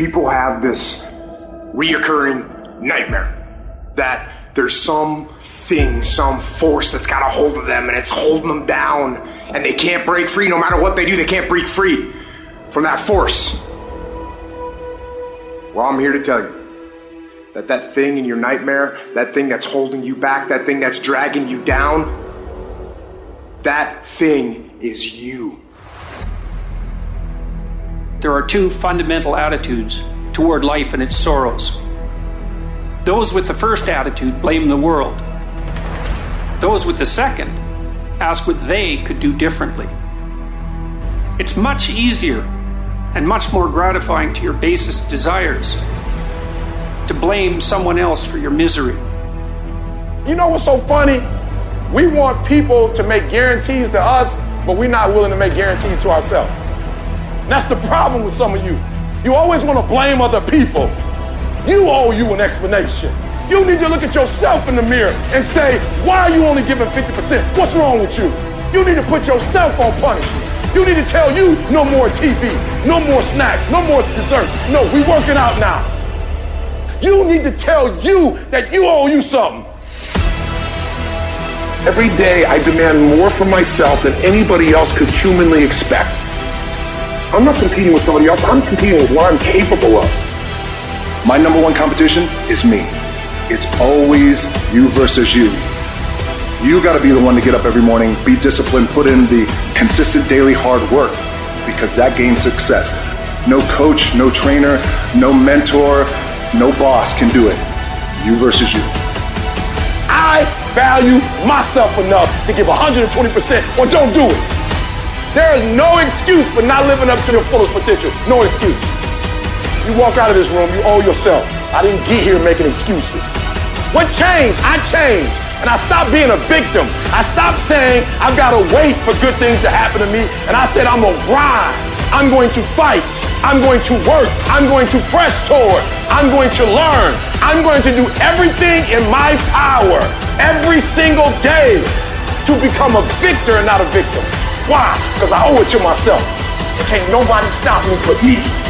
people have this reoccurring nightmare that there's some thing, some force that's got a hold of them and it's holding them down and they can't break free. No matter what they do, they can't break free from that force. Well, I'm here to tell you that that thing in your nightmare, that thing that's holding you back, that thing that's dragging you down, that thing is you. There are two fundamental attitudes toward life and its sorrows. Those with the first attitude blame the world. Those with the second ask what they could do differently. It's much easier and much more gratifying to your basest desires to blame someone else for your misery. You know what's so funny? We want people to make guarantees to us, but we're not willing to make guarantees to ourselves. That's the problem with some of you. You always want to blame other people. You owe you an explanation. You need to look at yourself in the mirror and say, why are you only giving 50%? What's wrong with you? You need to put yourself on punishment. You need to tell you no more TV, no more snacks, no more desserts. No, we working out now. You need to tell you that you owe you something. Every day I demand more from myself than anybody else could humanly expect. I'm not competing with somebody else, I'm competing with what I'm capable of. My number one competition is me. It's always you versus you. You got to be the one to get up every morning, be disciplined, put in the consistent daily hard work because that gains success. No coach, no trainer, no mentor, no boss can do it. You versus you. I value myself enough to give 120% or don't do it. There is no excuse for not living up to your fullest potential. No excuse. You walk out of this room, you owe yourself. I didn't get here making excuses. What changed? I changed. And I stopped being a victim. I stopped saying I've got to wait for good things to happen to me. And I said I'm going to grind. I'm going to fight. I'm going to work. I'm going to press toward. I'm going to learn. I'm going to do everything in my power every single day to become a victor and not a victim. Why? Because I owe it to myself. Can't nobody stop me but me.